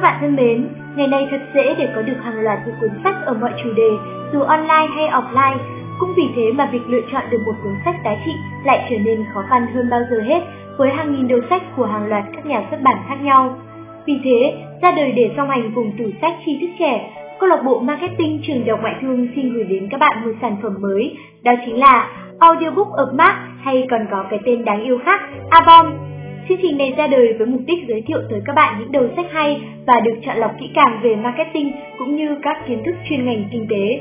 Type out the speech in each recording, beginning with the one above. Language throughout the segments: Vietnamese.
Các bạn thân mến, ngày nay thật dễ để có được hàng loạt những cuốn sách ở mọi chủ đề, dù online hay offline. Cũng vì thế mà việc lựa chọn được một cuốn sách giá trị lại trở nên khó khăn hơn bao giờ hết với hàng nghìn đầu sách của hàng loạt các nhà xuất bản khác nhau. Vì thế, ra đời để song hành cùng tủ sách tri thức trẻ, câu lạc bộ marketing trường đọc ngoại thương xin gửi đến các bạn một sản phẩm mới, đó chính là Audiobook of Mark hay còn có cái tên đáng yêu khác, Abom. Chương trình này ra đời với mục đích giới thiệu tới các bạn những đầu sách hay và được chọn lọc kỹ càng về marketing cũng như các kiến thức chuyên ngành kinh tế.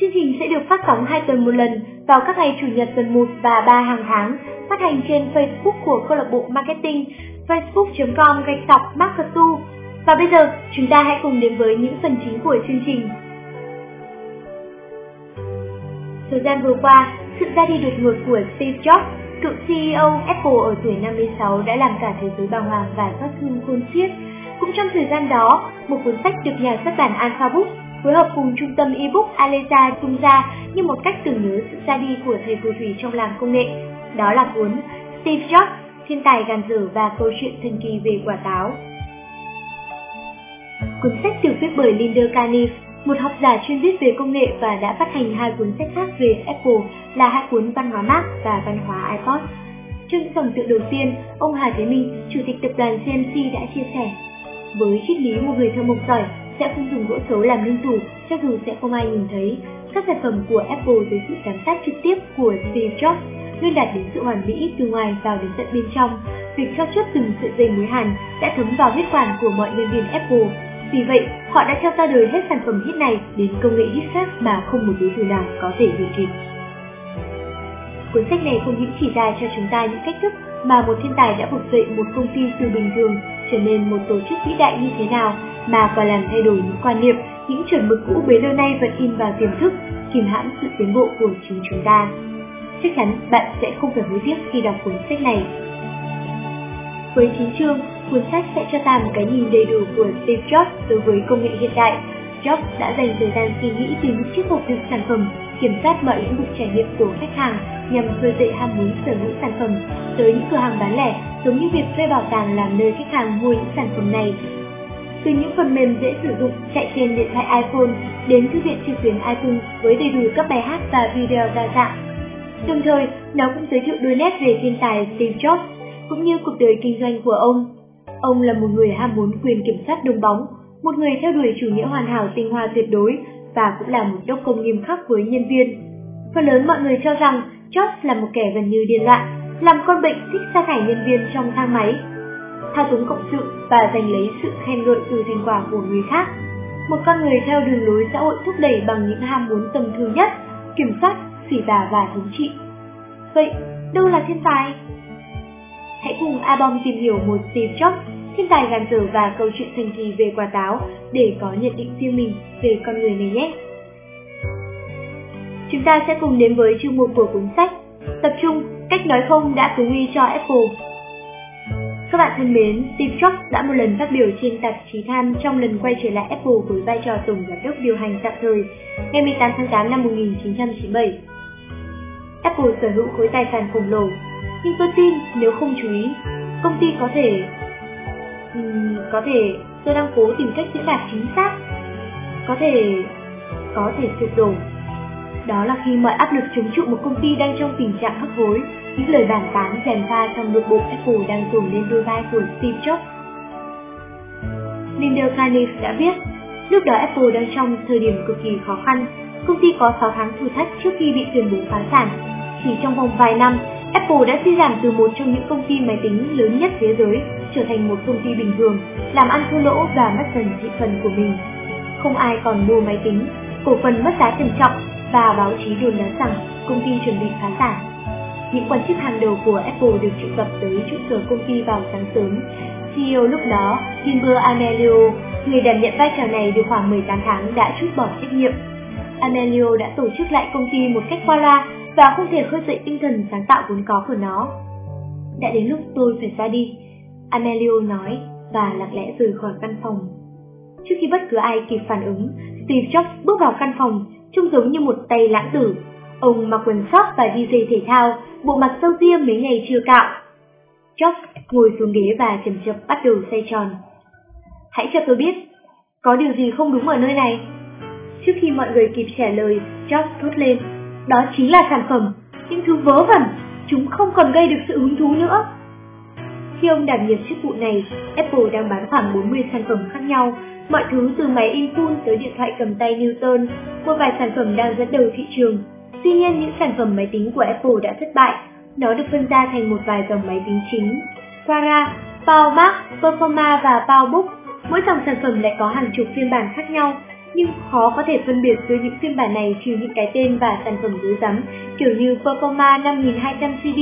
Chương trình sẽ được phát sóng 2 tuần một lần vào các ngày Chủ nhật tuần 1 và 3 hàng tháng, phát hành trên Facebook của câu lạc bộ marketing facebook.com gạch sọc marketu. Và bây giờ, chúng ta hãy cùng đến với những phần chính của chương trình. Thời gian vừa qua, sự ra đi đột ngột của Steve Jobs, cựu CEO Apple ở tuổi 56 đã làm cả thế giới bàng hoàng và xót thương khôn xiết. Cũng trong thời gian đó, một cuốn sách được nhà xuất bản Alpha Books phối hợp cùng trung tâm ebook Aleza tung ra như một cách tưởng nhớ sự ra đi của thầy phù thủy trong làng công nghệ. Đó là cuốn Steve Jobs, thiên tài gàn dở và câu chuyện thần kỳ về quả táo. Cuốn sách được viết bởi Linda Caniff, một học giả chuyên viết về công nghệ và đã phát hành hai cuốn sách khác về Apple là hai cuốn Văn hóa Mac và Văn hóa iPod. Trong những dòng tự đầu tiên, ông Hà Thế Minh, chủ tịch tập đoàn CMC đã chia sẻ, với triết lý một người thợ mộc giỏi sẽ không dùng gỗ xấu làm lưng tủ cho dù sẽ không ai nhìn thấy. Các sản phẩm của Apple dưới sự giám sát trực tiếp của Steve Jobs luôn đạt đến sự hoàn mỹ từ ngoài vào đến tận bên trong. Việc cho chốt từng sợi dây mối hàn đã thấm vào huyết quản của mọi nhân viên Apple. Vì vậy, họ đã cho ra đời hết sản phẩm hit này đến công nghệ hit khác mà không một đối thủ nào có thể đuổi kịp. Cuốn sách này không những chỉ ra cho chúng ta những cách thức mà một thiên tài đã vực dậy một công ty từ bình thường trở nên một tổ chức vĩ đại như thế nào mà còn làm thay đổi những quan niệm, những chuẩn mực cũ bấy lâu nay vẫn in vào tiềm thức, kìm hãm sự tiến bộ của chính chúng ta. Chắc chắn bạn sẽ không phải hối tiếc khi đọc cuốn sách này. Với chín chương, cuốn sách sẽ cho ta một cái nhìn đầy đủ của Steve Jobs đối với công nghệ hiện đại. Jobs đã dành thời gian suy nghĩ từ những chiếc hộp đựng sản phẩm, kiểm soát mọi lĩnh vực trải nghiệm của khách hàng nhằm khơi dậy ham muốn sở hữu sản phẩm tới những cửa hàng bán lẻ, giống như việc thuê bảo tàng làm nơi khách hàng mua những sản phẩm này từ những phần mềm dễ sử dụng chạy trên điện thoại iPhone đến thư viện trực tuyến iTunes với đầy đủ các bài hát và video đa dạng. Đồng thời, nó cũng giới thiệu đôi nét về thiên tài Steve Jobs cũng như cuộc đời kinh doanh của ông. Ông là một người ham muốn quyền kiểm soát đồng bóng, một người theo đuổi chủ nghĩa hoàn hảo tinh hoa tuyệt đối và cũng là một đốc công nghiêm khắc với nhân viên. Phần lớn mọi người cho rằng Jobs là một kẻ gần như điên loạn, làm con bệnh thích sa thải nhân viên trong thang máy thao túng cộng sự và giành lấy sự khen ngợi từ thành quả của người khác. Một con người theo đường lối xã hội thúc đẩy bằng những ham muốn tầm thường nhất, kiểm soát, xỉ bà và thống trị. Vậy, đâu là thiên tài? Hãy cùng Abom tìm hiểu một Steve Jobs, thiên tài gàn dở và câu chuyện thần kỳ về quả táo để có nhận định riêng mình về con người này nhé. Chúng ta sẽ cùng đến với chương mục của cuốn sách Tập trung, cách nói không đã cứu nguy cho Apple các bạn thân mến, Steve Jobs đã một lần phát biểu trên tạp chí Time trong lần quay trở lại Apple với vai trò tổng giám đốc điều hành tạm thời ngày 18 tháng 8 năm 1997. Apple sở hữu khối tài sản khổng lồ, nhưng tôi tin nếu không chú ý, công ty có thể um, có thể tôi đang cố tìm cách diễn đạt chính xác, có thể có thể sụp đổ. Đó là khi mọi áp lực chống trụ một công ty đang trong tình trạng hấp hối những lời bàn tán dèm pha trong nội bộ Apple đang dồn lên đôi vai của Steve Jobs. Linda Caniff đã biết lúc đó Apple đang trong thời điểm cực kỳ khó khăn, công ty có 6 tháng thử thách trước khi bị tuyên bố phá sản. Chỉ trong vòng vài năm, Apple đã suy giảm từ một trong những công ty máy tính lớn nhất thế giới trở thành một công ty bình thường, làm ăn thua lỗ và mất dần thị phần của mình. Không ai còn mua máy tính, cổ phần mất giá trầm trọng và báo chí đồn đoán rằng công ty chuẩn bị phá sản những quan chức hàng đầu của Apple được triệu tập tới trụ sở công ty vào sáng sớm. CEO lúc đó, Timber Amelio, người đảm nhận vai trò này được khoảng 18 tháng đã chút bỏ trách nhiệm. Amelio đã tổ chức lại công ty một cách qua loa và không thể khơi dậy tinh thần sáng tạo vốn có của nó. Đã đến lúc tôi phải ra đi, Amelio nói và lặng lẽ rời khỏi căn phòng. Trước khi bất cứ ai kịp phản ứng, Steve Jobs bước vào căn phòng, trông giống như một tay lãng tử. Ông mặc quần sóc và đi giày thể thao, bộ mặt sâu ria mấy ngày chưa cạo. Jobs ngồi xuống ghế và chậm chậm bắt đầu xoay tròn. Hãy cho tôi biết, có điều gì không đúng ở nơi này? Trước khi mọi người kịp trả lời, Jobs thốt lên, đó chính là sản phẩm, những thứ vớ vẩn, chúng không còn gây được sự hứng thú nữa. Khi ông đảm nhiệm chức vụ này, Apple đang bán khoảng 40 sản phẩm khác nhau, mọi thứ từ máy in full tới điện thoại cầm tay Newton, một vài sản phẩm đang dẫn đầu thị trường. Tuy nhiên, những sản phẩm máy tính của Apple đã thất bại. Nó được phân ra thành một vài dòng máy tính chính. Quara, PowerMac, Performa và PowerBook. Mỗi dòng sản phẩm lại có hàng chục phiên bản khác nhau, nhưng khó có thể phân biệt giữa những phiên bản này trừ những cái tên và sản phẩm dưới rắm, kiểu như Performa 5200 CD,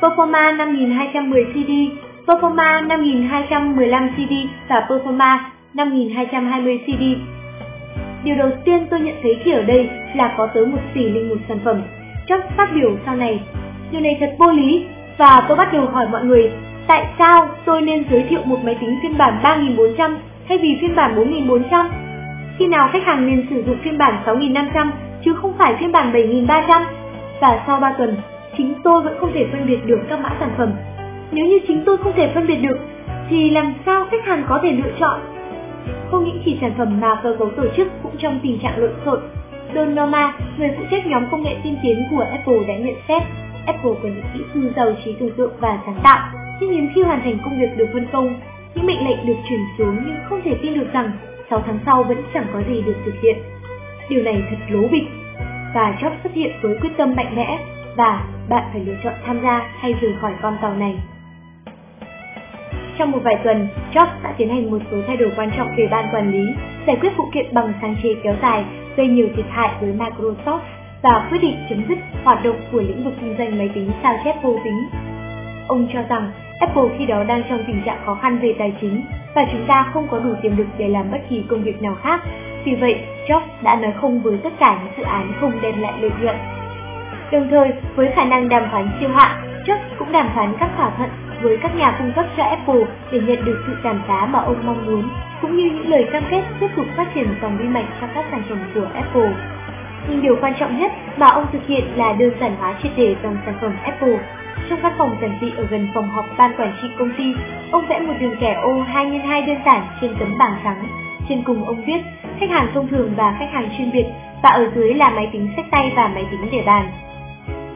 Performa 5210 CD, Performa 5215 CD và Performa 5220 CD. Điều đầu tiên tôi nhận thấy khi ở đây là có tới một tỷ linh một sản phẩm. chắc phát biểu sau này, điều này thật vô lý và tôi bắt đầu hỏi mọi người tại sao tôi nên giới thiệu một máy tính phiên bản 3400 thay vì phiên bản 4400? Khi nào khách hàng nên sử dụng phiên bản 6500 chứ không phải phiên bản 7300? Và sau 3 tuần, chính tôi vẫn không thể phân biệt được các mã sản phẩm. Nếu như chính tôi không thể phân biệt được, thì làm sao khách hàng có thể lựa chọn? Không những chỉ sản phẩm mà cơ cấu tổ chức cũng trong tình trạng lộn xộn. Don Norma, người phụ trách nhóm công nghệ tiên tiến của Apple đã nhận xét, Apple có những kỹ sư giàu trí tưởng tượng và sáng tạo, nhưng hiếm khi hoàn thành công việc được phân công, những mệnh lệnh được truyền xuống nhưng không thể tin được rằng 6 tháng sau vẫn chẳng có gì được thực hiện. Điều này thật lố bịch. Và Job xuất hiện với quyết tâm mạnh mẽ và bạn phải lựa chọn tham gia hay rời khỏi con tàu này. Trong một vài tuần, Jobs đã tiến hành một số thay đổi quan trọng về ban quản lý, giải quyết vụ kiện bằng sáng chế kéo dài, gây nhiều thiệt hại với Microsoft và quyết định chấm dứt hoạt động của lĩnh vực kinh doanh máy tính sao chép vô tính. Ông cho rằng Apple khi đó đang trong tình trạng khó khăn về tài chính và chúng ta không có đủ tiềm lực để làm bất kỳ công việc nào khác. Vì vậy, Jobs đã nói không với tất cả những dự án không đem lại lợi nhuận. Đồng thời, với khả năng đàm phán siêu hạn, Jobs cũng đàm phán các thỏa thuận với các nhà cung cấp cho Apple để nhận được sự giảm giá mà ông mong muốn, cũng như những lời cam kết tiếp tục phát triển dòng vi mạch cho các sản phẩm của Apple. Nhưng điều quan trọng nhất mà ông thực hiện là đơn giản hóa triệt để dòng sản phẩm Apple. Trong văn phòng giản dị ở gần phòng họp ban quản trị công ty, ông vẽ một đường kẻ ô 2 x 2 đơn giản trên tấm bảng trắng. Trên cùng ông viết khách hàng thông thường và khách hàng chuyên biệt và ở dưới là máy tính sách tay và máy tính để bàn.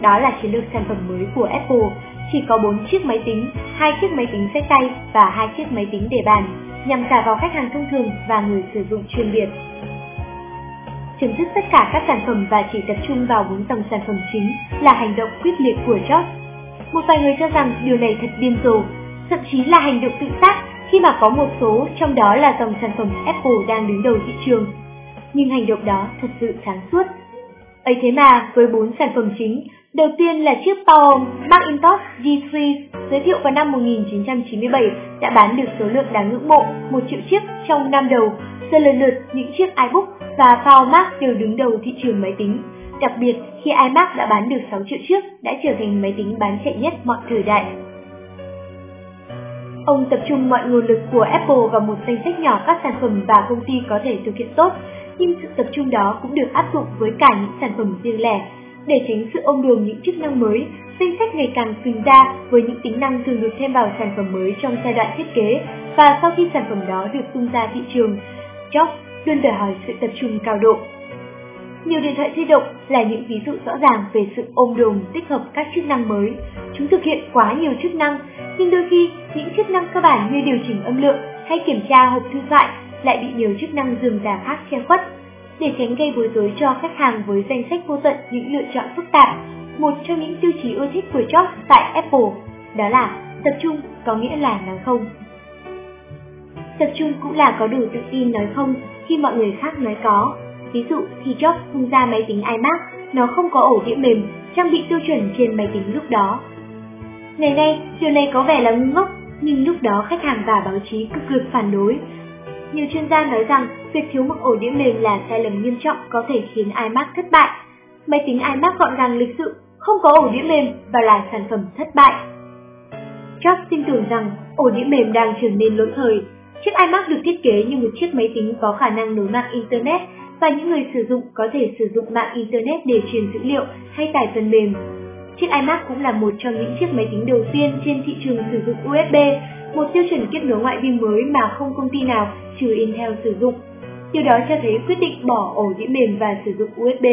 Đó là chiến lược sản phẩm mới của Apple, chỉ có 4 chiếc máy tính, hai chiếc máy tính sách tay và hai chiếc máy tính để bàn, nhằm cả vào khách hàng thông thường và người sử dụng chuyên biệt. Chấm dứt tất cả các sản phẩm và chỉ tập trung vào bốn dòng sản phẩm chính là hành động quyết liệt của Jobs. Một vài người cho rằng điều này thật điên rồ, thậm chí là hành động tự sát khi mà có một số trong đó là dòng sản phẩm Apple đang đứng đầu thị trường. Nhưng hành động đó thật sự sáng suốt. ấy thế mà, với bốn sản phẩm chính, đầu tiên là chiếc Power Macintosh G3 giới thiệu vào năm 1997 đã bán được số lượng đáng ngưỡng mộ, một triệu chiếc trong năm đầu. Giờ lần lượt những chiếc iBook và Power Mac đều đứng đầu thị trường máy tính. Đặc biệt khi iMac đã bán được 6 triệu chiếc đã trở thành máy tính bán chạy nhất mọi thời đại. Ông tập trung mọi nguồn lực của Apple vào một danh sách nhỏ các sản phẩm và công ty có thể thực hiện tốt, nhưng sự tập trung đó cũng được áp dụng với cả những sản phẩm riêng lẻ. Để tránh sự ôm đồm những chức năng mới, danh sách ngày càng phình ra với những tính năng thường được thêm vào sản phẩm mới trong giai đoạn thiết kế và sau khi sản phẩm đó được tung ra thị trường. Jobs luôn đòi hỏi sự tập trung cao độ. Nhiều điện thoại di động là những ví dụ rõ ràng về sự ôm đồm tích hợp các chức năng mới. Chúng thực hiện quá nhiều chức năng, nhưng đôi khi những chức năng cơ bản như điều chỉnh âm lượng hay kiểm tra hộp thư thoại lại bị nhiều chức năng dườm già khác che khuất. Để tránh gây bối rối cho khách hàng với danh sách vô tận những lựa chọn phức tạp, một trong những tiêu chí ưa thích của Jobs tại Apple đó là tập trung có nghĩa là nói không. Tập trung cũng là có đủ tự tin nói không khi mọi người khác nói có. Ví dụ khi Jobs tung ra máy tính iMac, nó không có ổ đĩa mềm, trang bị tiêu chuẩn trên máy tính lúc đó. Ngày nay, điều này có vẻ là ngu ngốc, nhưng lúc đó khách hàng và báo chí cực lực phản đối. Nhiều chuyên gia nói rằng việc thiếu một ổ đĩa mềm là sai lầm nghiêm trọng có thể khiến iMac thất bại. Máy tính iMac gọn gàng lịch sự, không có ổ đĩa mềm và là sản phẩm thất bại. Jobs tin tưởng rằng ổ đĩa mềm đang trở nên lỗi thời. Chiếc iMac được thiết kế như một chiếc máy tính có khả năng nối mạng Internet và những người sử dụng có thể sử dụng mạng Internet để truyền dữ liệu hay tải phần mềm. Chiếc iMac cũng là một trong những chiếc máy tính đầu tiên trên thị trường sử dụng USB một tiêu chuẩn kết nối ngoại vi mới mà không công ty nào trừ Intel sử dụng. Điều đó cho thấy quyết định bỏ ổ đĩa mềm và sử dụng USB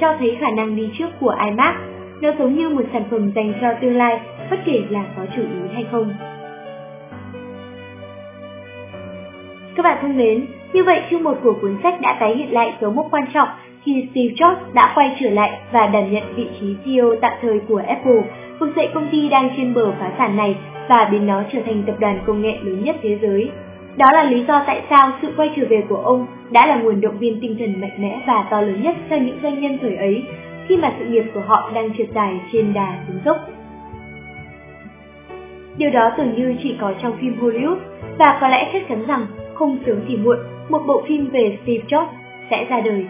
cho thấy khả năng đi trước của iMac. Nó giống như một sản phẩm dành cho tương lai, bất kể là có chủ ý hay không. Các bạn thân mến, như vậy chương một của cuốn sách đã tái hiện lại dấu mốc quan trọng khi Steve Jobs đã quay trở lại và đảm nhận vị trí CEO tạm thời của Apple, vực dậy công ty đang trên bờ phá sản này và biến nó trở thành tập đoàn công nghệ lớn nhất thế giới. Đó là lý do tại sao sự quay trở về của ông đã là nguồn động viên tinh thần mạnh mẽ và to lớn nhất cho những doanh nhân thời ấy, khi mà sự nghiệp của họ đang trượt dài trên đà xuống dốc. Điều đó tưởng như chỉ có trong phim Hollywood, và có lẽ chắc chắn rằng không sớm thì muộn, một bộ phim về Steve Jobs sẽ ra đời.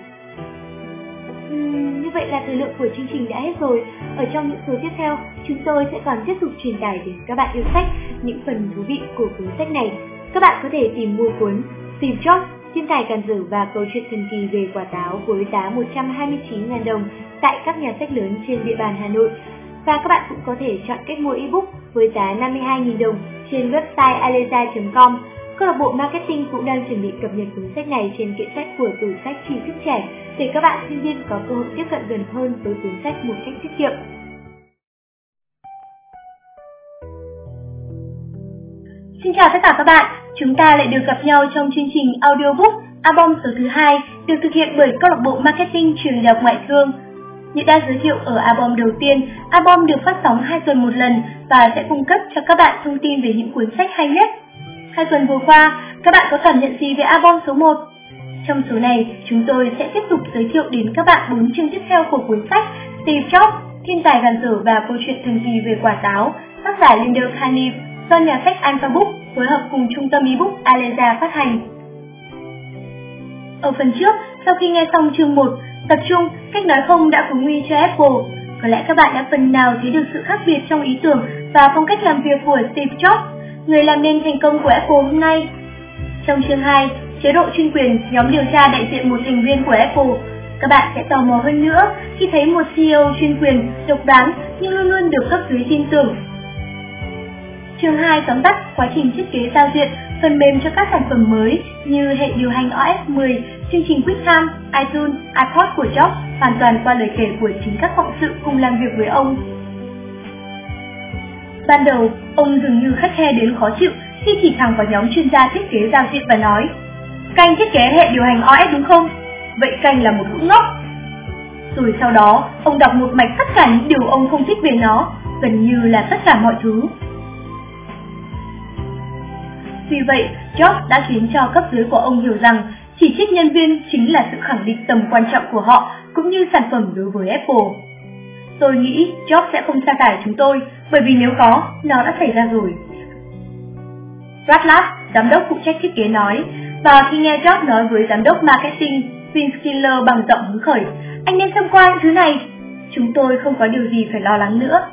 Uhm, như vậy là thời lượng của chương trình đã hết rồi. Ở trong những số tiếp theo, chúng tôi sẽ còn tiếp tục truyền tải đến các bạn yêu sách những phần thú vị của cuốn sách này. Các bạn có thể tìm mua cuốn Steve Jobs, thiên tài càn dở và câu chuyện thần kỳ về quả táo với giá 129.000 đồng tại các nhà sách lớn trên địa bàn Hà Nội. Và các bạn cũng có thể chọn cách mua ebook với giá 52.000 đồng trên website aleza.com Câu lạc bộ Marketing cũng đang chuẩn bị cập nhật cuốn sách này trên kệ sách của tủ sách tri thức trẻ để các bạn sinh viên có cơ hội tiếp cận gần hơn với cuốn sách một cách tiết kiệm. Xin chào tất cả các bạn, chúng ta lại được gặp nhau trong chương trình audiobook album số thứ hai được thực hiện bởi câu lạc bộ Marketing trường đại học ngoại thương. Như đã giới thiệu ở album đầu tiên, album được phát sóng hai tuần một lần và sẽ cung cấp cho các bạn thông tin về những cuốn sách hay nhất Hai tuần vừa qua, các bạn có cảm nhận gì về album số 1? Trong số này, chúng tôi sẽ tiếp tục giới thiệu đến các bạn bốn chương tiếp theo của cuốn sách Steve Jobs, thiên tài gàn dở và câu chuyện thần kỳ về quả táo, tác giả Linda Carney do nhà sách Alpha Book phối hợp cùng trung tâm ebook Aleza phát hành. Ở phần trước, sau khi nghe xong chương 1, tập trung cách nói không đã có nguy cho Apple. Có lẽ các bạn đã phần nào thấy được sự khác biệt trong ý tưởng và phong cách làm việc của Steve Jobs người làm nên thành công của Apple hôm nay. Trong chương 2, chế độ chuyên quyền, nhóm điều tra đại diện một thành viên của Apple. Các bạn sẽ tò mò hơn nữa khi thấy một CEO chuyên quyền, độc đoán nhưng luôn luôn được cấp dưới tin tưởng. Chương 2 tóm tắt quá trình thiết kế giao diện phần mềm cho các sản phẩm mới như hệ điều hành OS 10, chương trình QuickTime, iTunes, iPod của Jobs hoàn toàn qua lời kể của chính các cộng sự cùng làm việc với ông. Ban đầu, ông dường như khắc khe đến khó chịu khi chỉ thẳng vào nhóm chuyên gia thiết kế giao diện và nói Canh thiết kế hệ điều hành OS đúng không? Vậy canh là một hũ ngốc. Rồi sau đó, ông đọc một mạch tất cả những điều ông không thích về nó, gần như là tất cả mọi thứ. Vì vậy, Jobs đã khiến cho cấp dưới của ông hiểu rằng chỉ trích nhân viên chính là sự khẳng định tầm quan trọng của họ cũng như sản phẩm đối với Apple. Tôi nghĩ Job sẽ không sa thải chúng tôi, bởi vì nếu có, nó đã xảy ra rồi. Radlab, giám đốc phụ trách thiết kế nói, và khi nghe Job nói với giám đốc marketing Vince Skiller bằng giọng hứng khởi, anh nên xem qua những thứ này, chúng tôi không có điều gì phải lo lắng nữa.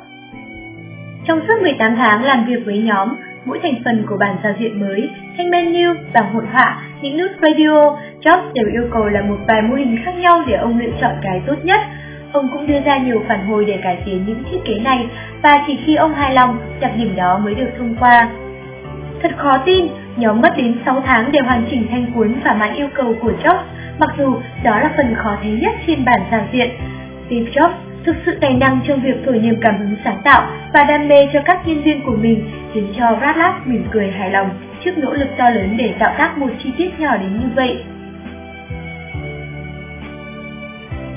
Trong suốt 18 tháng làm việc với nhóm, mỗi thành phần của bản giao diện mới, thanh menu, bảng hội họa, những nút radio, Jobs đều yêu cầu là một vài mô hình khác nhau để ông lựa chọn cái tốt nhất, Ông cũng đưa ra nhiều phản hồi để cải tiến những thiết kế này và chỉ khi ông hài lòng, đặc điểm đó mới được thông qua. Thật khó tin, nhóm mất đến 6 tháng để hoàn chỉnh thanh cuốn và mãn yêu cầu của Jobs, mặc dù đó là phần khó thấy nhất trên bản giao diện. Steve Jobs thực sự tài năng trong việc thổi niềm cảm hứng sáng tạo và đam mê cho các nhân viên của mình, khiến cho Bradley mỉm cười hài lòng trước nỗ lực to lớn để tạo tác một chi tiết nhỏ đến như vậy.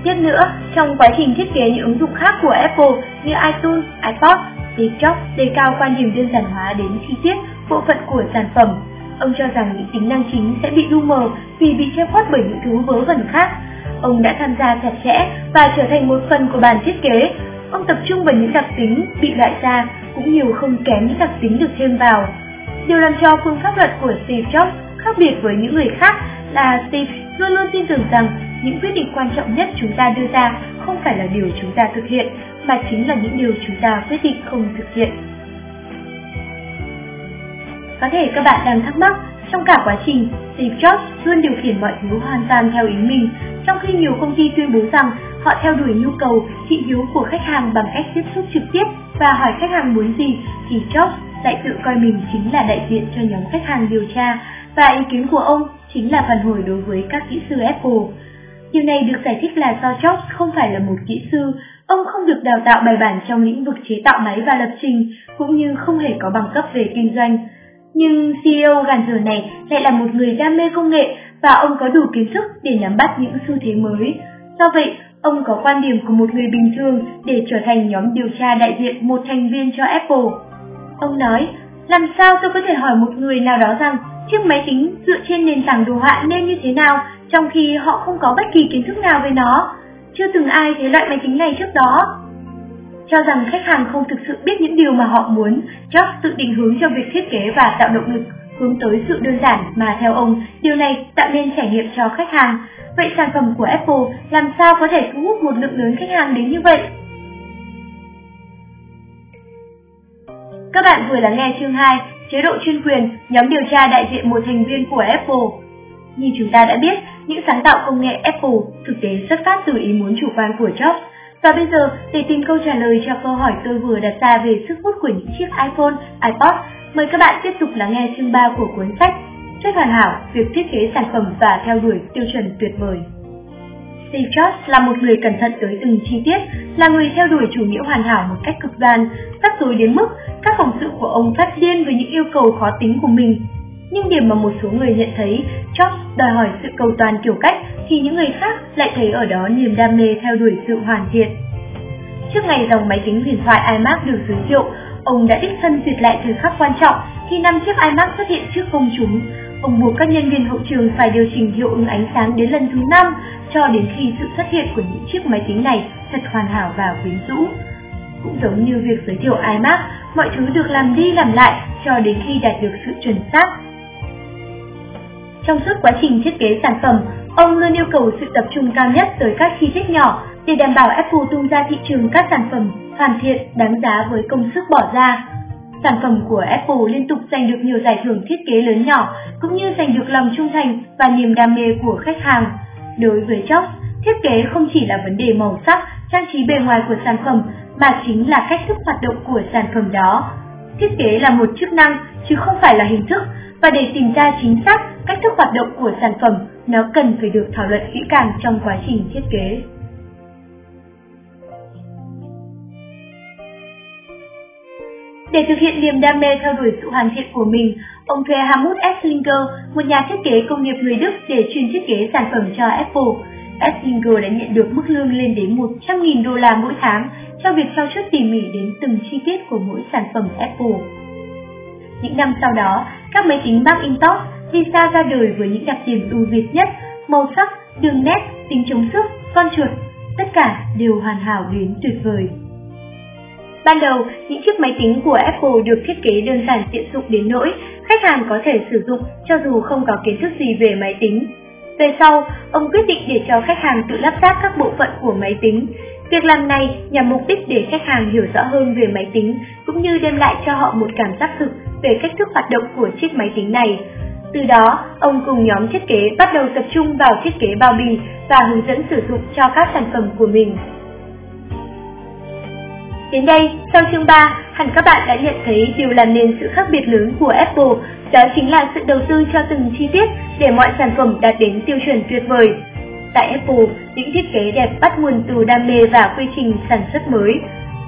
Tiếp nữa, trong quá trình thiết kế những ứng dụng khác của Apple như iTunes, iPod, Steve Jobs đề cao quan điểm đơn giản hóa đến chi tiết, bộ phận của sản phẩm. Ông cho rằng những tính năng chính sẽ bị lu mờ vì bị che khuất bởi những thứ vớ vẩn khác. Ông đã tham gia chặt chẽ và trở thành một phần của bàn thiết kế. Ông tập trung vào những đặc tính bị loại ra, cũng nhiều không kém những đặc tính được thêm vào. Điều làm cho phương pháp luận của Steve Jobs khác biệt với những người khác là Steve luôn luôn tin tưởng rằng những quyết định quan trọng nhất chúng ta đưa ra không phải là điều chúng ta thực hiện, mà chính là những điều chúng ta quyết định không thực hiện. Có thể các bạn đang thắc mắc, trong cả quá trình, Steve Jobs luôn điều khiển mọi thứ hoàn toàn theo ý mình, trong khi nhiều công ty tuyên bố rằng họ theo đuổi nhu cầu, thị hiếu của khách hàng bằng cách tiếp xúc trực tiếp và hỏi khách hàng muốn gì, thì Jobs lại tự coi mình chính là đại diện cho nhóm khách hàng điều tra và ý kiến của ông chính là phản hồi đối với các kỹ sư Apple. Điều này được giải thích là do Jobs không phải là một kỹ sư, ông không được đào tạo bài bản trong lĩnh vực chế tạo máy và lập trình, cũng như không hề có bằng cấp về kinh doanh. Nhưng CEO gàn giờ này lại là một người đam mê công nghệ và ông có đủ kiến thức để nắm bắt những xu thế mới. Do vậy, ông có quan điểm của một người bình thường để trở thành nhóm điều tra đại diện một thành viên cho Apple. Ông nói, làm sao tôi có thể hỏi một người nào đó rằng chiếc máy tính dựa trên nền tảng đồ họa nên như thế nào trong khi họ không có bất kỳ kiến thức nào về nó. Chưa từng ai thấy loại máy tính này trước đó. Cho rằng khách hàng không thực sự biết những điều mà họ muốn, Jobs tự định hướng cho việc thiết kế và tạo động lực hướng tới sự đơn giản mà theo ông, điều này tạo nên trải nghiệm cho khách hàng. Vậy sản phẩm của Apple làm sao có thể thu hút một lượng lớn khách hàng đến như vậy? Các bạn vừa lắng nghe chương 2, chế độ chuyên quyền, nhóm điều tra đại diện một thành viên của Apple. Như chúng ta đã biết, những sáng tạo công nghệ Apple thực tế xuất phát từ ý muốn chủ quan của Jobs. Và bây giờ, để tìm câu trả lời cho câu hỏi tôi vừa đặt ra về sức hút của những chiếc iPhone, iPod, mời các bạn tiếp tục lắng nghe chương 3 của cuốn sách Chất hoàn hảo, việc thiết kế sản phẩm và theo đuổi tiêu chuẩn tuyệt vời. Steve Jobs là một người cẩn thận tới từng chi tiết, là người theo đuổi chủ nghĩa hoàn hảo một cách cực đoan, rắc rối đến mức các cộng sự của ông phát điên với những yêu cầu khó tính của mình. Nhưng điểm mà một số người nhận thấy Jobs đòi hỏi sự cầu toàn kiểu cách thì những người khác lại thấy ở đó niềm đam mê theo đuổi sự hoàn thiện. Trước ngày dòng máy tính huyền thoại iMac được giới thiệu, ông đã đích thân duyệt lại thời khắc quan trọng khi năm chiếc iMac xuất hiện trước công chúng. Ông buộc các nhân viên hậu trường phải điều chỉnh hiệu ứng ánh sáng đến lần thứ 5 cho đến khi sự xuất hiện của những chiếc máy tính này thật hoàn hảo và quyến rũ. Cũng giống như việc giới thiệu iMac, mọi thứ được làm đi làm lại cho đến khi đạt được sự chuẩn xác. Trong suốt quá trình thiết kế sản phẩm, ông luôn yêu cầu sự tập trung cao nhất tới các chi tiết nhỏ để đảm bảo Apple tung ra thị trường các sản phẩm hoàn thiện, đáng giá với công sức bỏ ra. Sản phẩm của Apple liên tục giành được nhiều giải thưởng thiết kế lớn nhỏ, cũng như giành được lòng trung thành và niềm đam mê của khách hàng. Đối với Jobs, thiết kế không chỉ là vấn đề màu sắc, trang trí bề ngoài của sản phẩm, mà chính là cách thức hoạt động của sản phẩm đó. Thiết kế là một chức năng, chứ không phải là hình thức, và để tìm ra chính xác cách thức hoạt động của sản phẩm, nó cần phải được thảo luận kỹ càng trong quá trình thiết kế. Để thực hiện niềm đam mê theo đuổi sự hoàn thiện của mình, ông thuê Hamut Esslinger, một nhà thiết kế công nghiệp người Đức để chuyên thiết kế sản phẩm cho Apple. Esslinger đã nhận được mức lương lên đến 100.000 đô la mỗi tháng cho việc trao chuốt tỉ mỉ đến từng chi tiết của mỗi sản phẩm Apple. Những năm sau đó, các máy tính Macintosh Lisa ra đời với những đặc điểm ưu việt nhất, màu sắc, đường nét, tính chống sức, con chuột, tất cả đều hoàn hảo đến tuyệt vời. Ban đầu, những chiếc máy tính của Apple được thiết kế đơn giản tiện dụng đến nỗi khách hàng có thể sử dụng cho dù không có kiến thức gì về máy tính. Về sau, ông quyết định để cho khách hàng tự lắp ráp các bộ phận của máy tính. Việc làm này nhằm mục đích để khách hàng hiểu rõ hơn về máy tính cũng như đem lại cho họ một cảm giác thực về cách thức hoạt động của chiếc máy tính này. Từ đó, ông cùng nhóm thiết kế bắt đầu tập trung vào thiết kế bao bì và hướng dẫn sử dụng cho các sản phẩm của mình. Đến đây, sau chương 3, hẳn các bạn đã nhận thấy điều làm nên sự khác biệt lớn của Apple, đó chính là sự đầu tư cho từng chi tiết để mọi sản phẩm đạt đến tiêu chuẩn tuyệt vời. Tại Apple, những thiết kế đẹp bắt nguồn từ đam mê và quy trình sản xuất mới.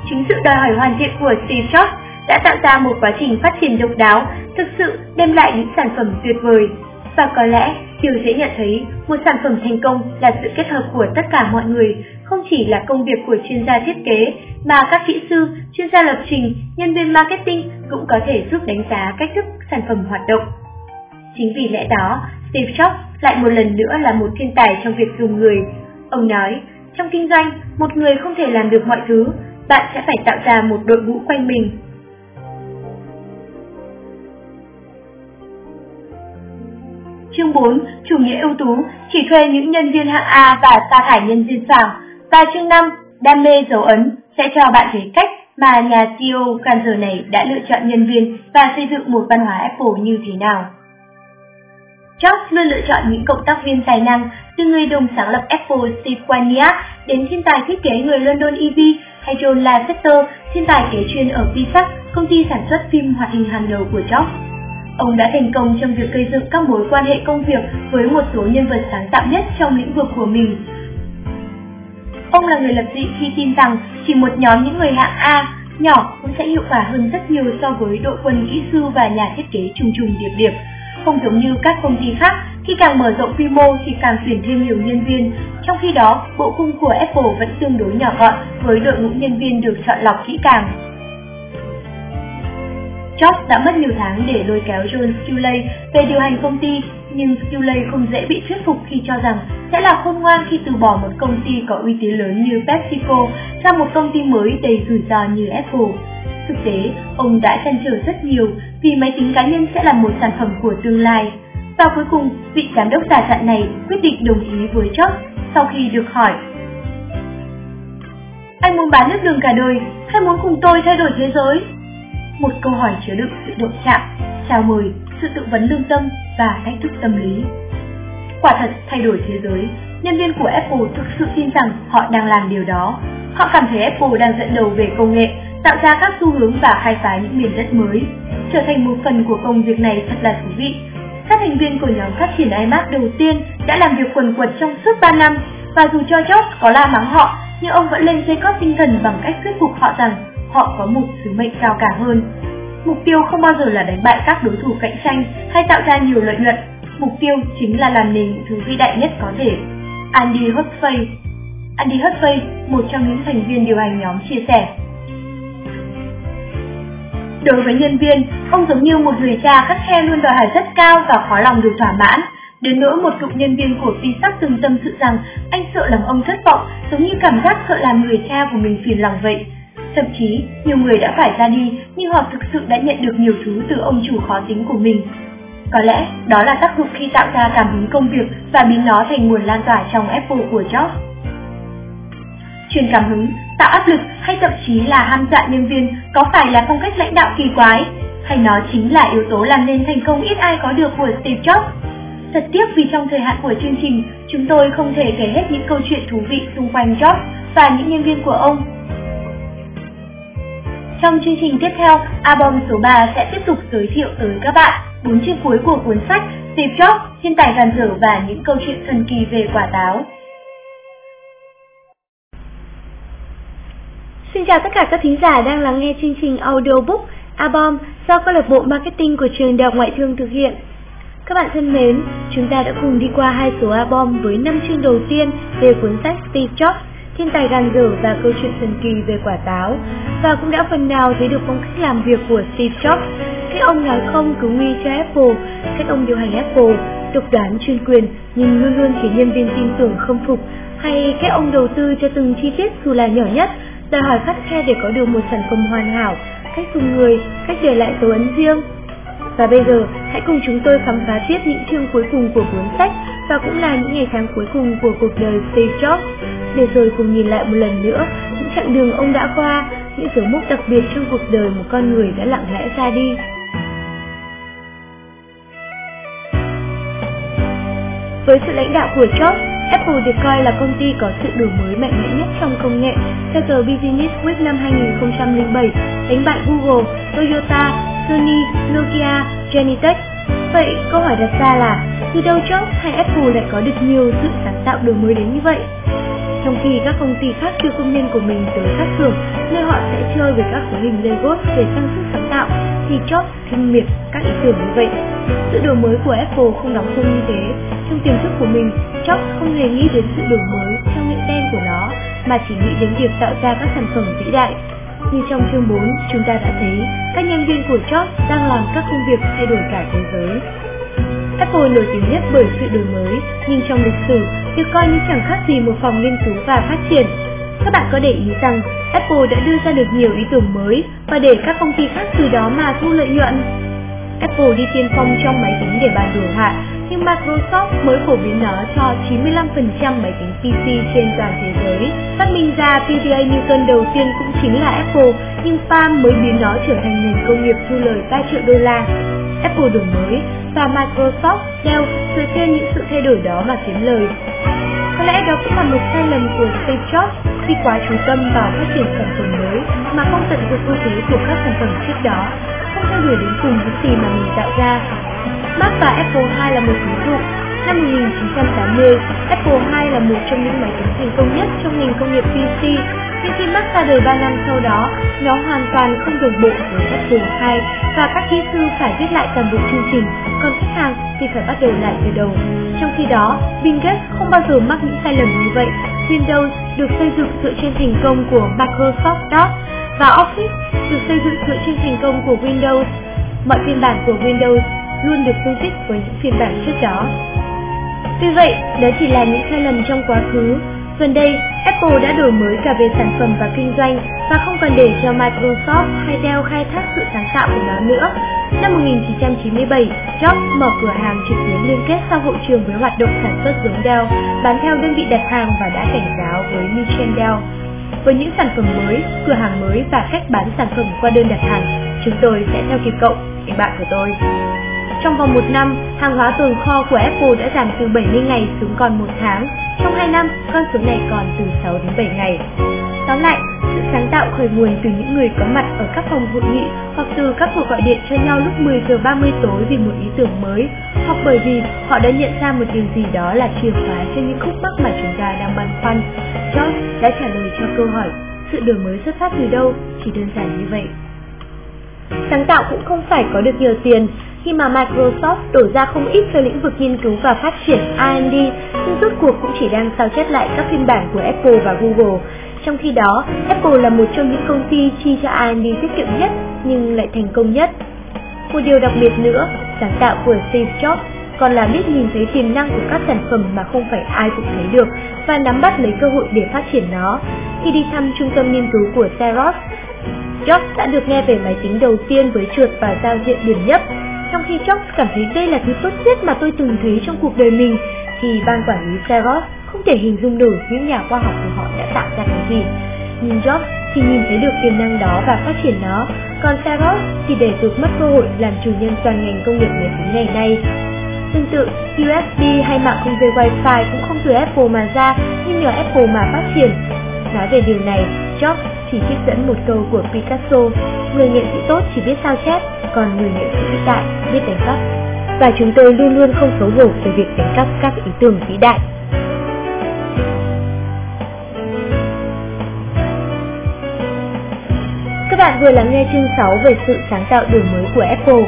Chính sự đòi hỏi hoàn thiện của Steve Jobs đã tạo ra một quá trình phát triển độc đáo, thực sự đem lại những sản phẩm tuyệt vời. Và có lẽ, điều dễ nhận thấy, một sản phẩm thành công là sự kết hợp của tất cả mọi người, không chỉ là công việc của chuyên gia thiết kế, mà các kỹ sư, chuyên gia lập trình, nhân viên marketing cũng có thể giúp đánh giá cách thức sản phẩm hoạt động. Chính vì lẽ đó, Steve Jobs lại một lần nữa là một thiên tài trong việc dùng người. Ông nói, trong kinh doanh, một người không thể làm được mọi thứ, bạn sẽ phải tạo ra một đội ngũ quanh mình Chương 4, chủ nghĩa ưu tú, chỉ thuê những nhân viên hạng A và sa thải nhân viên phẳng và chương 5, đam mê dấu ấn, sẽ cho bạn thấy cách mà nhà CEO Cancer này đã lựa chọn nhân viên và xây dựng một văn hóa Apple như thế nào. Jobs luôn lựa chọn những cộng tác viên tài năng, từ người đồng sáng lập Apple Steve Wozniak đến thiên tài thiết kế người London EV hay John Lasseter, thiên tài kế chuyên ở Pixar công ty sản xuất phim hoạt hình hàng đầu của Jobs. Ông đã thành công trong việc gây dựng các mối quan hệ công việc với một số nhân vật sáng tạo nhất trong lĩnh vực của mình. Ông là người lập dị khi tin rằng chỉ một nhóm những người hạng A nhỏ cũng sẽ hiệu quả hơn rất nhiều so với đội quân kỹ sư và nhà thiết kế trùng trùng điệp điệp. Không giống như các công ty khác, khi càng mở rộng quy mô thì càng tuyển thêm nhiều nhân viên. Trong khi đó, bộ khung của Apple vẫn tương đối nhỏ gọn với đội ngũ nhân viên được chọn lọc kỹ càng. Jobs đã mất nhiều tháng để lôi kéo John Sculley về điều hành công ty, nhưng Sculley không dễ bị thuyết phục khi cho rằng sẽ là khôn ngoan khi từ bỏ một công ty có uy tín lớn như PepsiCo sang một công ty mới đầy rủi ro như Apple. Thực tế, ông đã chăn trở rất nhiều vì máy tính cá nhân sẽ là một sản phẩm của tương lai. Và cuối cùng, vị giám đốc giả dặn này quyết định đồng ý với Jobs sau khi được hỏi Anh muốn bán nước đường cả đời hay muốn cùng tôi thay đổi thế giới? Một câu hỏi chứa đựng sự động chạm, chào mời, sự tự vấn lương tâm và thách thức tâm lý. Quả thật thay đổi thế giới, nhân viên của Apple thực sự tin rằng họ đang làm điều đó. Họ cảm thấy Apple đang dẫn đầu về công nghệ, tạo ra các xu hướng và khai phá những miền đất mới. Trở thành một phần của công việc này thật là thú vị. Các thành viên của nhóm phát triển iMac đầu tiên đã làm việc quần quật trong suốt 3 năm và dù cho Jobs có la mắng họ, nhưng ông vẫn lên dây cót tinh thần bằng cách thuyết phục họ rằng họ có một sứ mệnh cao cả hơn. Mục tiêu không bao giờ là đánh bại các đối thủ cạnh tranh hay tạo ra nhiều lợi nhuận. Mục tiêu chính là làm nên những thứ vĩ đại nhất có thể. Andy Huxley Andy Huxley, một trong những thành viên điều hành nhóm chia sẻ. Đối với nhân viên, ông giống như một người cha khắt khe luôn đòi hỏi rất cao và khó lòng được thỏa mãn. Đến nỗi một cựu nhân viên của Pisac từng tâm sự rằng anh sợ làm ông thất vọng, giống như cảm giác sợ làm người cha của mình phiền lòng vậy. Thậm chí, nhiều người đã phải ra đi, nhưng họ thực sự đã nhận được nhiều thứ từ ông chủ khó tính của mình. Có lẽ đó là tác dụng khi tạo ra cảm hứng công việc và biến nó thành nguồn lan tỏa trong Apple của Jobs. Truyền cảm hứng, tạo áp lực hay thậm chí là ham dọa nhân viên có phải là phong cách lãnh đạo kỳ quái, hay nó chính là yếu tố làm nên thành công ít ai có được của Steve Jobs? Thật tiếc vì trong thời hạn của chương trình, chúng tôi không thể kể hết những câu chuyện thú vị xung quanh Jobs và những nhân viên của ông trong chương trình tiếp theo, album số 3 sẽ tiếp tục giới thiệu tới các bạn bốn chương cuối của cuốn sách Steve Jobs, thiên tài gàn dở và những câu chuyện thần kỳ về quả táo. Xin chào tất cả các thính giả đang lắng nghe chương trình audiobook album do câu lạc bộ marketing của trường Đại học Ngoại thương thực hiện. Các bạn thân mến, chúng ta đã cùng đi qua hai số album với năm chương đầu tiên về cuốn sách Steve Jobs thiên tài gan dở và câu chuyện thần kỳ về quả táo. Và cũng đã phần nào thấy được phong cách làm việc của Steve Jobs. Cách ông nói không cứu nguy cho Apple cách ông điều hành Apple độc đoán chuyên quyền nhưng luôn luôn khiến nhân viên tin tưởng không phục. Hay cách ông đầu tư cho từng chi tiết dù là nhỏ nhất đòi hỏi khắt khe để có được một sản phẩm hoàn hảo cách dùng người cách để lại dấu ấn riêng. Và bây giờ, hãy cùng chúng tôi khám phá tiếp những chương cuối cùng của cuốn sách và cũng là những ngày tháng cuối cùng của cuộc đời Steve Jobs, để rồi cùng nhìn lại một lần nữa những chặng đường ông đã qua, những dấu mốc đặc biệt trong cuộc đời một con người đã lặng lẽ ra đi. Với sự lãnh đạo của Jobs, Apple được coi là công ty có sự đổi mới mạnh mẽ nhất trong công nghệ theo tờ Business Week năm 2007, đánh bại Google, Toyota, Sony, Nokia, Genentech. Vậy câu hỏi đặt ra là từ đâu Jobs hay Apple lại có được nhiều sự sáng tạo đổi mới đến như vậy? Trong khi các công ty khác đưa công nhân của mình tới các xưởng nơi họ sẽ chơi với các khối hình lego để tăng sức sáng tạo, thì Jobs kinh miệt các ý tưởng như vậy. Sự đổi mới của Apple không đóng khung như thế. Trong tiềm thức của mình, Jobs không hề nghĩ đến sự đổi mới trong những tên của nó, mà chỉ nghĩ đến việc tạo ra các sản phẩm vĩ đại. Như trong chương 4, chúng ta đã thấy các nhân viên của Jobs đang làm các công việc thay đổi cả thế giới. Apple nổi tiếng nhất bởi sự đổi mới, nhưng trong lịch sử, được coi như chẳng khác gì một phòng nghiên cứu và phát triển. Các bạn có để ý rằng Apple đã đưa ra được nhiều ý tưởng mới và để các công ty khác từ đó mà thu lợi nhuận. Apple đi tiên phong trong máy tính để bàn đồ họa, nhưng Microsoft mới phổ biến nó cho 95% máy tính PC trên toàn thế giới. Phát minh ra PDA Newton đầu tiên cũng chính là Apple, nhưng Palm mới biến nó trở thành nền công nghiệp thu lời 3 triệu đô la. Apple đổi mới và Microsoft, Dell dựa trên những sự thay đổi đó mà kiếm lời. Có lẽ đó cũng là một sai lầm của Steve Jobs khi quá chú tâm vào phát triển sản phẩm mới mà không tận dụng ưu thế của các sản phẩm trước đó, không theo đuổi đến cùng những gì mà mình tạo ra. Mac và Apple II là một ví dụ. Năm 1980, Apple II là một trong những máy tính thành công nhất trong ngành công nghiệp PC, nhưng khi Mac ra đời 3 năm sau đó, nó hoàn toàn không đồng bộ với Apple II và các kỹ sư phải viết lại toàn bộ chương trình, còn khách hàng thì phải bắt đầu lại từ đầu. Trong khi đó, Bill Gates không bao giờ mắc những sai lầm như vậy. Windows được xây dựng dựa trên thành công của Microsoft DOS và Office được xây dựng dựa trên thành công của Windows. Mọi phiên bản của Windows luôn được tương thích với những phiên bản trước đó. Tuy vậy, đó chỉ là những sai lầm trong quá khứ. Gần đây, Apple đã đổi mới cả về sản phẩm và kinh doanh và không còn để cho Microsoft hay Dell khai thác sự sáng tạo của nó nữa. Năm 1997, Jobs mở cửa hàng trực tuyến liên kết sau hậu trường với hoạt động sản xuất giống Dell, bán theo đơn vị đặt hàng và đã cảnh cáo với Michel Dell. Với những sản phẩm mới, cửa hàng mới và cách bán sản phẩm qua đơn đặt hàng, chúng tôi sẽ theo kịp cậu, anh bạn của tôi. Trong vòng một năm, hàng hóa tồn kho của Apple đã giảm từ 70 ngày xuống còn một tháng. Trong 2 năm, con số này còn từ 6 đến 7 ngày. Tóm lại, sự sáng tạo khởi nguồn từ những người có mặt ở các phòng hội nghị hoặc từ các cuộc gọi điện cho nhau lúc 10 giờ 30 tối vì một ý tưởng mới, hoặc bởi vì họ đã nhận ra một điều gì đó là chìa khóa cho những khúc mắc mà chúng ta đang băn khoăn. George đã trả lời cho câu hỏi, sự đổi mới xuất phát từ đâu, chỉ đơn giản như vậy. Sáng tạo cũng không phải có được nhiều tiền, khi mà Microsoft đổ ra không ít cho lĩnh vực nghiên cứu và phát triển R&D, nhưng rốt cuộc cũng chỉ đang sao chép lại các phiên bản của Apple và Google. Trong khi đó, Apple là một trong những công ty chi cho R&D tiết kiệm nhất nhưng lại thành công nhất. Một điều đặc biệt nữa, sáng tạo của Steve Jobs còn là biết nhìn thấy tiềm năng của các sản phẩm mà không phải ai cũng thấy được và nắm bắt lấy cơ hội để phát triển nó. Khi đi thăm trung tâm nghiên cứu của Xerox, Jobs đã được nghe về máy tính đầu tiên với trượt và giao diện điểm nhấp trong khi Jobs cảm thấy đây là thứ tốt nhất mà tôi từng thấy trong cuộc đời mình, thì ban quản lý Xerox không thể hình dung nổi những nhà khoa học của họ đã tạo ra cái gì. Nhưng Jobs thì nhìn thấy được tiềm năng đó và phát triển nó, còn Xerox thì để tục mất cơ hội làm chủ nhân toàn ngành công nghiệp máy tính ngày nay. Tương tự, USB hay mạng không dây Wi-Fi cũng không từ Apple mà ra, nhưng nhờ Apple mà phát triển. Nói về điều này, Jobs chỉ trích dẫn một câu của Picasso, người nghệ sĩ tốt chỉ biết sao chép, còn người nghệ sĩ vĩ đại biết đánh cắp. Và chúng tôi luôn luôn không xấu hổ về việc đánh cắp các ý tưởng vĩ đại. Các bạn vừa lắng nghe chương 6 về sự sáng tạo đổi mới của Apple.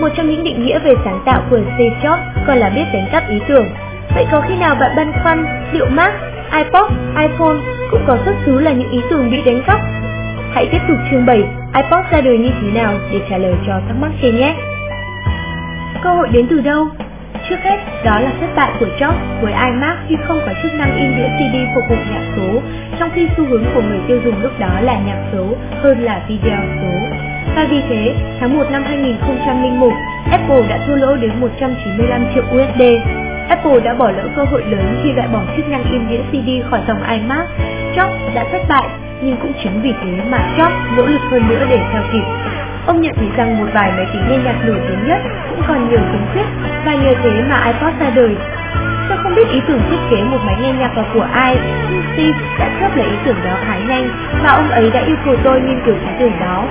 Một trong những định nghĩa về sáng tạo của Steve Jobs còn là biết đánh cắp ý tưởng. Vậy có khi nào bạn băn khoăn liệu Mark iPod, iPhone cũng có xuất xứ là những ý tưởng bị đánh cắp Hãy tiếp tục chương 7 iPod ra đời như thế nào để trả lời cho thắc mắc trên nhé. Cơ hội đến từ đâu? Trước hết, đó là thất bại của Jobs với iMac khi không có chức năng in đĩa CD phục vụ nhạc số, trong khi xu hướng của người tiêu dùng lúc đó là nhạc số hơn là video số. Và vì thế, tháng 1 năm 2001, Apple đã thua lỗ đến 195 triệu USD. Apple đã bỏ lỡ cơ hội lớn khi loại bỏ chức năng in đĩa CD khỏi dòng iMac. Jobs đã thất bại nhưng cũng chính vì thế mà Jobs nỗ lực hơn nữa để theo kịp. Ông nhận thấy rằng một vài máy tính nghe nhạc nổi tiếng nhất cũng còn nhiều khiếm khuyết và nhờ thế mà iPod ra đời. Tôi không biết ý tưởng thiết kế một máy nghe nhạc là của ai, nhưng Steve đã chớp lấy ý tưởng đó khá nhanh và ông ấy đã yêu cầu tôi nghiên cứu ý tưởng đó.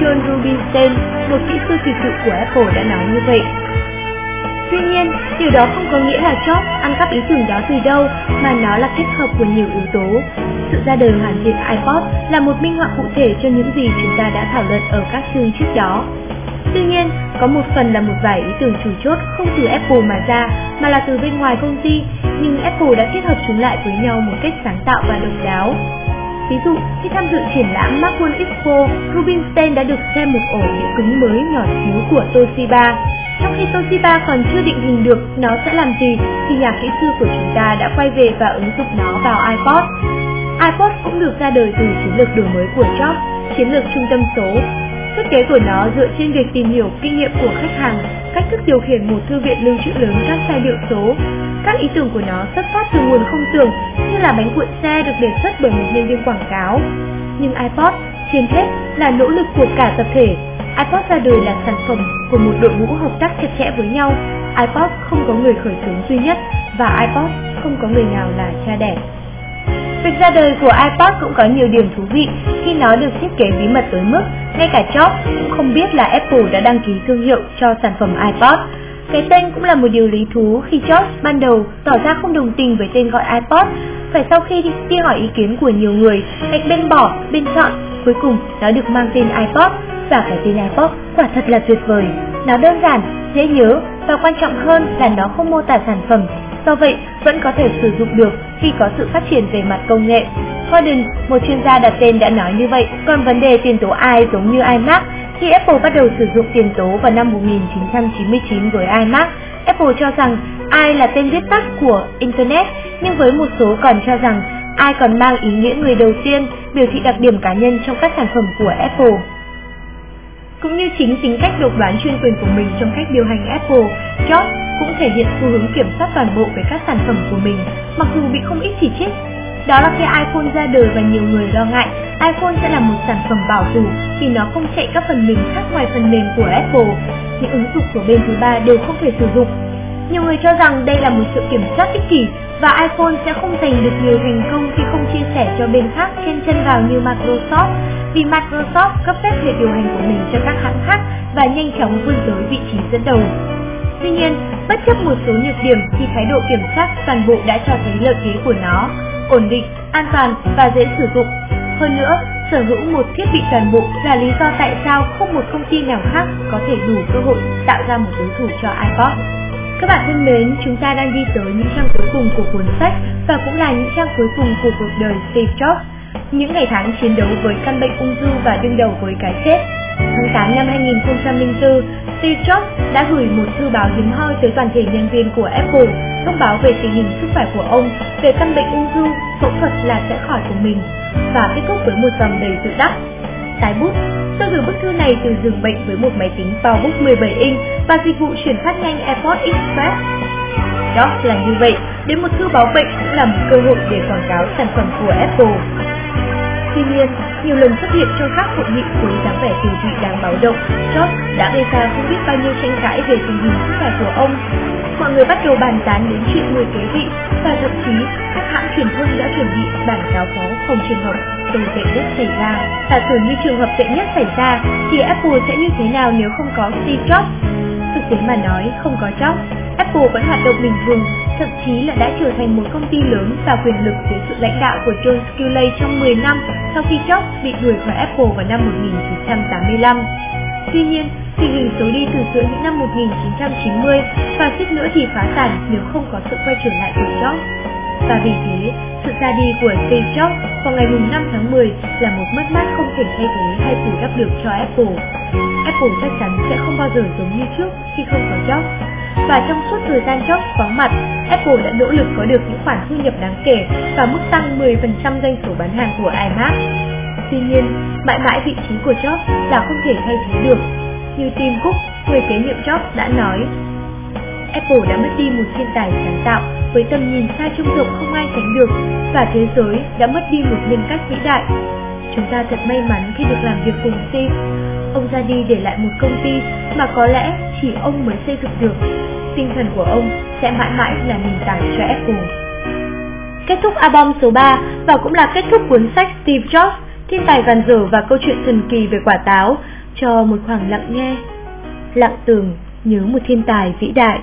John Rubinstein, một kỹ sư kỳ cựu của Apple đã nói như vậy. Tuy nhiên, điều đó không có nghĩa là Jobs ăn cắp ý tưởng đó từ đâu, mà nó là kết hợp của nhiều yếu tố. Sự ra đời hoàn thiện iPod là một minh họa cụ thể cho những gì chúng ta đã thảo luận ở các chương trước đó. Tuy nhiên, có một phần là một vài ý tưởng chủ chốt không từ Apple mà ra, mà là từ bên ngoài công ty, nhưng Apple đã kết hợp chúng lại với nhau một cách sáng tạo và độc đáo. Ví dụ, khi tham dự triển lãm Macworld Expo, Rubinstein đã được xem một ổ đĩa cứng mới nhỏ xíu của Toshiba. Trong khi Toshiba còn chưa định hình được nó sẽ làm gì, thì nhà kỹ sư của chúng ta đã quay về và ứng dụng nó vào iPod. iPod cũng được ra đời từ chiến lược đổi mới của Jobs, chiến lược trung tâm số. Thiết kế của nó dựa trên việc tìm hiểu kinh nghiệm của khách hàng, cách thức điều khiển một thư viện lưu trữ lớn các tài liệu số. Các ý tưởng của nó xuất phát từ nguồn không tưởng như là bánh cuộn xe được đề xuất bởi một nhân viên quảng cáo. Nhưng iPod trên hết là nỗ lực của cả tập thể. iPod ra đời là sản phẩm của một đội ngũ hợp tác chặt chẽ với nhau. iPod không có người khởi xướng duy nhất và iPod không có người nào là cha đẻ. Việc ra đời của iPod cũng có nhiều điểm thú vị khi nó được thiết kế bí mật tới mức ngay cả Jobs cũng không biết là Apple đã đăng ký thương hiệu cho sản phẩm iPod. Cái tên cũng là một điều lý thú khi Jobs ban đầu tỏ ra không đồng tình với tên gọi iPod, phải sau khi đi hỏi ý kiến của nhiều người, cách bên bỏ, bên chọn, cuối cùng nó được mang tên iPod và cái tên iPod quả thật là tuyệt vời. Nó đơn giản, dễ nhớ và quan trọng hơn là nó không mô tả sản phẩm, do vậy vẫn có thể sử dụng được khi có sự phát triển về mặt công nghệ. Gordon, một chuyên gia đặt tên đã nói như vậy, còn vấn đề tiền tố ai giống như iMac, khi Apple bắt đầu sử dụng tiền tố vào năm 1999 với iMac, Apple cho rằng I là tên viết tắt của Internet, nhưng với một số còn cho rằng I còn mang ý nghĩa người đầu tiên biểu thị đặc điểm cá nhân trong các sản phẩm của Apple. Cũng như chính tính cách độc đoán chuyên quyền của mình trong cách điều hành Apple, Jobs cũng thể hiện xu hướng kiểm soát toàn bộ về các sản phẩm của mình, mặc dù bị không ít chỉ trích. Đó là khi iPhone ra đời và nhiều người lo ngại iPhone sẽ là một sản phẩm bảo thủ vì nó không chạy các phần mềm khác ngoài phần mềm của Apple. Những ứng dụng của bên thứ ba đều không thể sử dụng. Nhiều người cho rằng đây là một sự kiểm soát ích kỷ và iPhone sẽ không giành được nhiều thành công khi không chia sẻ cho bên khác trên chân vào như Microsoft vì Microsoft cấp phép hệ điều hành của mình cho các hãng khác và nhanh chóng vươn tới vị trí dẫn đầu. Tuy nhiên, bất chấp một số nhược điểm thì thái độ kiểm soát toàn bộ đã cho thấy lợi thế của nó, ổn định, an toàn và dễ sử dụng. Hơn nữa, sở hữu một thiết bị toàn bộ là lý do tại sao không một công ty nào khác có thể đủ cơ hội tạo ra một đối thủ cho iPod. Các bạn thân mến, chúng ta đang đi tới những trang cuối cùng của cuốn sách và cũng là những trang cuối cùng của cuộc đời Steve Jobs. Những ngày tháng chiến đấu với căn bệnh ung thư và đương đầu với cái chết. Tháng 8 năm 2004, Steve Jobs đã gửi một thư báo hiếm hoi tới toàn thể nhân viên của Apple thông báo về tình hình sức khỏe của ông, về căn bệnh ung thư, phẫu thuật là sẽ khỏi của mình và kết thúc với một dòng đầy tự đắc. Tái bút, tôi gửi bức thư này từ giường bệnh với một máy tính PowerBook 17 inch và dịch vụ chuyển phát nhanh AirPods Express. Đó là như vậy, đến một thư báo bệnh cũng là một cơ hội để quảng cáo sản phẩm của Apple. Tuy nhiên, nhiều lần xuất hiện trong các hội nghị với dáng vẻ tiêu dị đáng báo động, George đã gây ra không biết bao nhiêu tranh cãi về tình hình sức khỏe của ông. Mọi người bắt đầu bàn tán đến chuyện người kế vị và thậm chí các hãng truyền thông đã chuẩn bị bản cáo phó không trường hợp tồi tệ nhất xảy ra. Giả sử như trường hợp tệ nhất xảy ra thì Apple sẽ như thế nào nếu không có Steve Jobs? Thực mà nói, không có Jobs, Apple vẫn hoạt động bình thường, thậm chí là đã trở thành một công ty lớn và quyền lực dưới sự lãnh đạo của John Sculley trong 10 năm sau khi Jobs bị đuổi khỏi Apple vào năm 1985. Tuy nhiên, tình hình xấu đi từ giữa những năm 1990 và suýt nữa thì phá sản nếu không có sự quay trở lại của Jobs. Và vì thế, sự ra đi của Steve Jobs vào ngày 5 tháng 10 là một mất mát không thể thay thế hay bù đắp được cho Apple. Apple chắc chắn sẽ không bao giờ giống như trước khi không có Jobs. Và trong suốt thời gian Jobs vắng mặt, Apple đã nỗ lực có được những khoản thu nhập đáng kể và mức tăng 10% doanh số bán hàng của iMac. Tuy nhiên, mãi mãi vị trí của Jobs là không thể thay thế được. Như Tim Cook, người kế nhiệm Jobs đã nói, Apple đã mất đi một thiên tài sáng tạo với tầm nhìn xa trông rộng không ai sánh được và thế giới đã mất đi một nhân cách vĩ đại. Chúng ta thật may mắn khi được làm việc cùng Steve. Ông ra đi để lại một công ty mà có lẽ chỉ ông mới xây dựng được. Tinh thần của ông sẽ mãi mãi là nền tảng cho Apple. Kết thúc album số 3 và cũng là kết thúc cuốn sách Steve Jobs, thiên tài gàn dở và câu chuyện thần kỳ về quả táo cho một khoảng lặng nghe. Lặng tưởng nhớ một thiên tài vĩ đại.